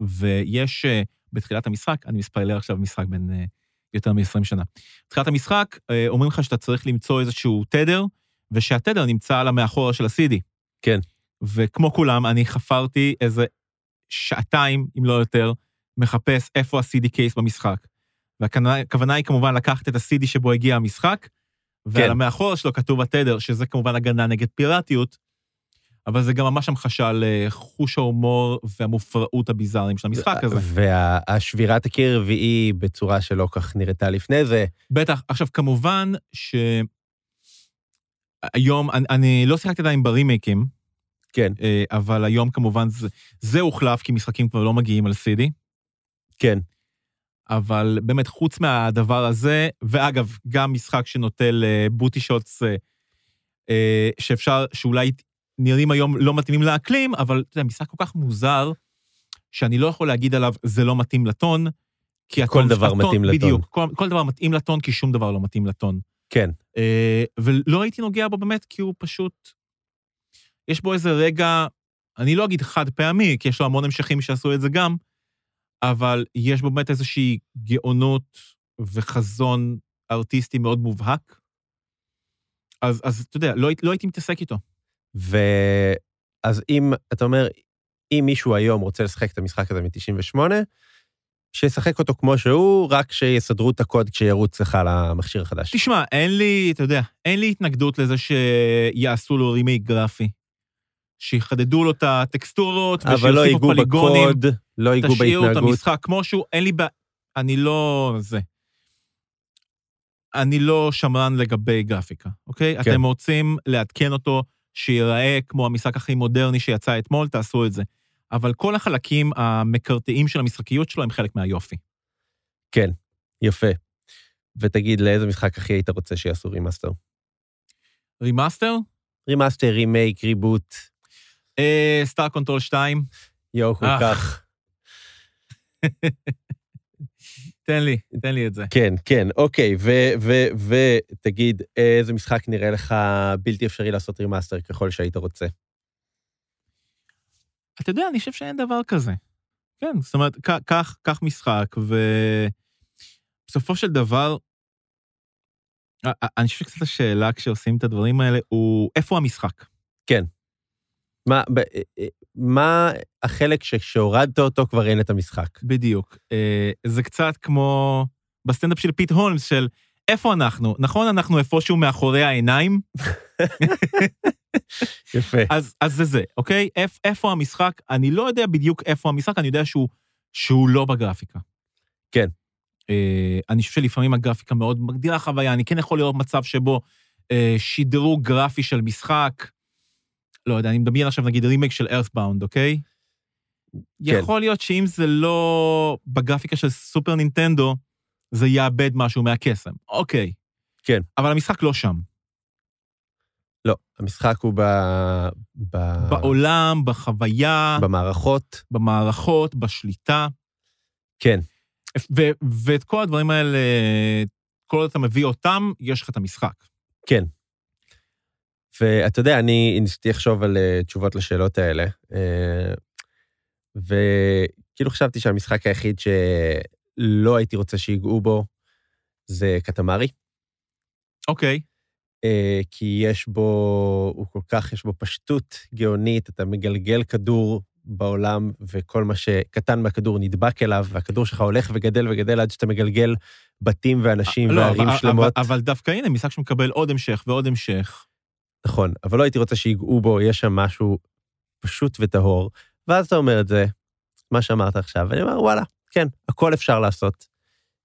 ויש, אה, בתחילת המשחק, אני מספיילר עכשיו משחק בין אה, יותר מ-20 שנה. בתחילת המשחק אומרים לך שאתה צריך למצוא איזשהו תדר, ושהתדר נמצא על המאחורה של ה-CD. כן. וכמו כולם, אני חפרתי איזה שעתיים, אם לא יותר, מחפש איפה ה-CD קייס במשחק. והכוונה היא כמובן לקחת את ה-CD שבו הגיע המשחק, ועל כן. המאחורה שלו כתוב התדר, שזה כמובן הגנה נגד פיראטיות, אבל זה גם ממש המחשה לחוש ההומור והמופרעות הביזאריים של המשחק הזה. והשבירת הקיר הרביעי בצורה שלא כך נראתה לפני זה. בטח. עכשיו, כמובן שהיום, אני, אני לא שיחקתי עדיין ברימייקים, כן, אה, אבל היום כמובן זה, זה הוחלף, כי משחקים כבר לא מגיעים על CD. כן. אבל באמת, חוץ מהדבר הזה, ואגב, גם משחק שנוטל אה, בוטי שוטס, אה, אה, שאפשר, שאולי נראים היום לא מתאימים לאקלים, אבל אתה יודע, משחק כל כך מוזר, שאני לא יכול להגיד עליו, זה לא מתאים לטון, כי כל הטון- דבר הטון- מתאים לטון. בדיוק, כל, כל דבר מתאים לטון, כי שום דבר לא מתאים לטון. כן. ולא הייתי נוגע בו באמת, כי הוא פשוט... יש בו איזה רגע, אני לא אגיד חד פעמי, כי יש לו המון המשכים שעשו את זה גם, אבל יש בו באמת איזושהי גאונות וחזון ארטיסטי מאוד מובהק. אז, אז אתה יודע, לא, לא הייתי מתעסק איתו. ואז אם, אתה אומר, אם מישהו היום רוצה לשחק את המשחק הזה מ-98, שישחק אותו כמו שהוא, רק שיסדרו את הקוד כשירוץ לך למכשיר החדש. תשמע, אין לי, אתה יודע, אין לי התנגדות לזה שיעשו לו רימייק גרפי. שיחדדו לו את הטקסטורות אבל לא ייגעו בקוד, ושיוסיפו פוליגונים. לא ייגעו בהתנהגות. תשאירו את המשחק כמו שהוא, אין לי בעיה, אני לא... זה. אני לא שמרן לגבי גרפיקה, אוקיי? כן. אתם רוצים לעדכן אותו, שיראה כמו המשחק הכי מודרני שיצא אתמול, תעשו את זה. אבל כל החלקים המקרטעים של המשחקיות שלו הם חלק מהיופי. כן, יפה. ותגיד, לאיזה משחק הכי היית רוצה שיעשו remaster? remaster? remaster, remake, reboot, אה, סטאר קונטרול 2, יואו, כל. כך. תן לי, תן לי את זה. כן, כן, אוקיי, ותגיד, איזה משחק נראה לך בלתי אפשרי לעשות remaster ככל שהיית רוצה? אתה יודע, אני חושב שאין דבר כזה. כן, זאת אומרת, קח, קח משחק, ובסופו של דבר, אני חושב שקצת השאלה כשעושים את הדברים האלה, הוא איפה המשחק? מה, ב, אה, אה, מה החלק שכשהורדת אותו כבר אין את המשחק? בדיוק. אה, זה קצת כמו בסטנדאפ של פיט הולמס, של איפה אנחנו? נכון, אנחנו איפשהו מאחורי העיניים? יפה. אז, אז זה זה, אוקיי? איפ, איפה המשחק? אני לא יודע בדיוק איפה המשחק, אני יודע שהוא, שהוא לא בגרפיקה. כן. אה, אני חושב שלפעמים הגרפיקה מאוד מגדירה חוויה, אני כן יכול לראות מצב שבו אה, שידרו גרפי של משחק, לא יודע, אני מדמיין עכשיו נגיד רימייק של ארת'באונד, אוקיי? כן. יכול להיות שאם זה לא בגרפיקה של סופר נינטנדו, זה יאבד משהו מהקסם. אוקיי. כן. אבל המשחק לא שם. לא, המשחק הוא ב... ב... בעולם, בחוויה, במערכות. במערכות, בשליטה. כן, ו- ואת כל הדברים האלה, כל עוד אתה מביא אותם, יש לך את המשחק. כן. ואתה יודע, אני ניסיתי לחשוב על אה, תשובות לשאלות האלה, אה, וכאילו חשבתי שהמשחק היחיד שלא הייתי רוצה שיגעו בו זה קטמרי, אוקיי. אה, כי יש בו, הוא כל כך, יש בו פשטות גאונית, אתה מגלגל כדור בעולם, וכל מה שקטן מהכדור נדבק אליו, והכדור שלך הולך וגדל וגדל עד שאתה מגלגל בתים ואנשים לא, וערים אבל- שלמות. אבל, אבל דווקא הנה, משחק שמקבל עוד המשך ועוד המשך. נכון, אבל לא הייתי רוצה שיגעו בו, יש שם משהו פשוט וטהור. ואז אתה אומר את זה, מה שאמרת עכשיו, ואני אומר, וואלה, כן, הכל אפשר לעשות.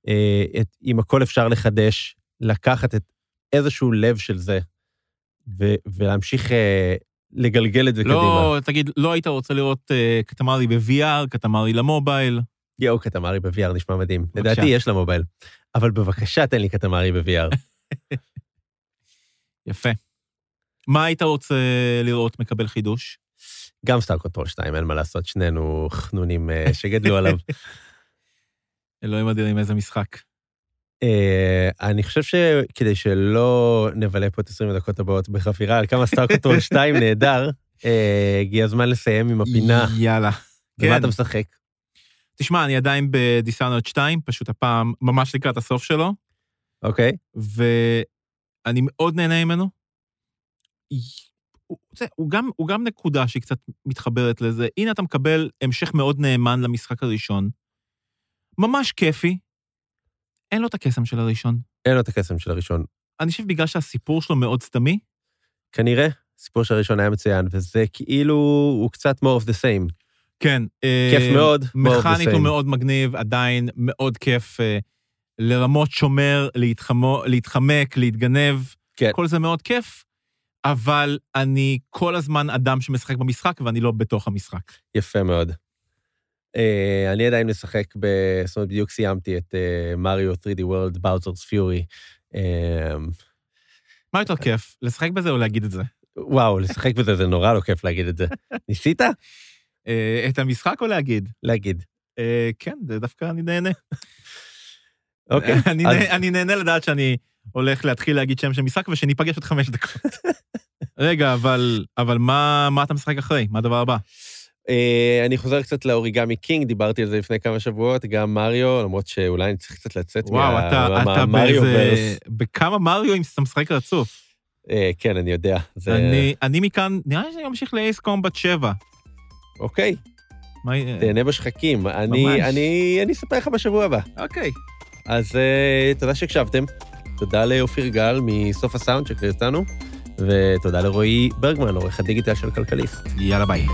אה, את, אם הכל אפשר לחדש, לקחת את איזשהו לב של זה, ו, ולהמשיך אה, לגלגל את זה קדימה. לא, תגיד, לא היית רוצה לראות uh, קטמרי ב-VR, קטמרי למובייל? יואו, קטמרי ב-VR נשמע מדהים. בבקשה. לדעתי יש לה מובייל. אבל בבקשה, תן לי קטמרי ב-VR. יפה. מה היית רוצה לראות מקבל חידוש? גם סטאר קונטרול 2, אין מה לעשות, שנינו חנונים אה, שגדלו עליו. אלוהים אדירים, איזה משחק. אה, אני חושב שכדי שלא נבלה פה את 20 הדקות הבאות בחפירה על כמה סטאר קונטרול 2 נהדר, אה, הגיע הזמן לסיים עם הפינה. יאללה. במה כן. אתה משחק? תשמע, אני עדיין בדיסאונרד 2, פשוט הפעם ממש לקראת הסוף שלו, אוקיי, ואני מאוד נהנה ממנו. זה, הוא, גם, הוא גם נקודה שהיא קצת מתחברת לזה. הנה אתה מקבל המשך מאוד נאמן למשחק הראשון. ממש כיפי. אין לו את הקסם של הראשון. אין לו את הקסם של הראשון. אני חושב בגלל שהסיפור שלו מאוד סתמי, כנראה, הסיפור של הראשון היה מצוין, וזה כאילו, הוא קצת more of the same. כן. כיף אה, מאוד, more of the מכנית הוא same. מאוד מגניב, עדיין מאוד כיף אה, לרמות שומר, להתחמו, להתחמק, להתגנב. כן. כל זה מאוד כיף, אבל אני כל הזמן אדם שמשחק במשחק ואני לא בתוך המשחק. יפה מאוד. Uh, אני עדיין משחק ב... זאת אומרת, בדיוק סיימתי את uh, מריו 3D World, Bowser's Fury. Uh, מה יותר כיף, לשחק בזה או להגיד את זה? וואו, לשחק בזה זה נורא לא כיף להגיד את זה. ניסית? אה, את המשחק או להגיד? להגיד. אה, כן, זה דווקא אני נהנה. אוקיי. אני אז- אני נהנה לדעת שאני הולך להתחיל להגיד שם של משחק ושניפגש עוד חמש דקות. רגע, אבל, אבל מה, מה אתה משחק אחרי? מה הדבר הבא? אה, אני חוזר קצת לאוריגמי קינג, דיברתי על זה לפני כמה שבועות, גם מריו, למרות שאולי אני צריך קצת לצאת וואו, אתה, אתה מהמריו באיזה... verse. בכמה מריו אם אתה משחק רצוף? אה, כן, אני יודע. זה... אני, אני מכאן, נראה לי שאני ממשיך לאייס קומבט 7. אוקיי, מה... תהנה בשחקים. אני, ממש. אני, אני אספר לך בשבוע הבא. אוקיי. אז uh, תודה שהקשבתם. תודה לאופיר גל מסוף הסאונד שהקריא אותנו, ותודה לרועי ברגמן, עורך הדיגיטל של כלכליסט. יאללה ביי.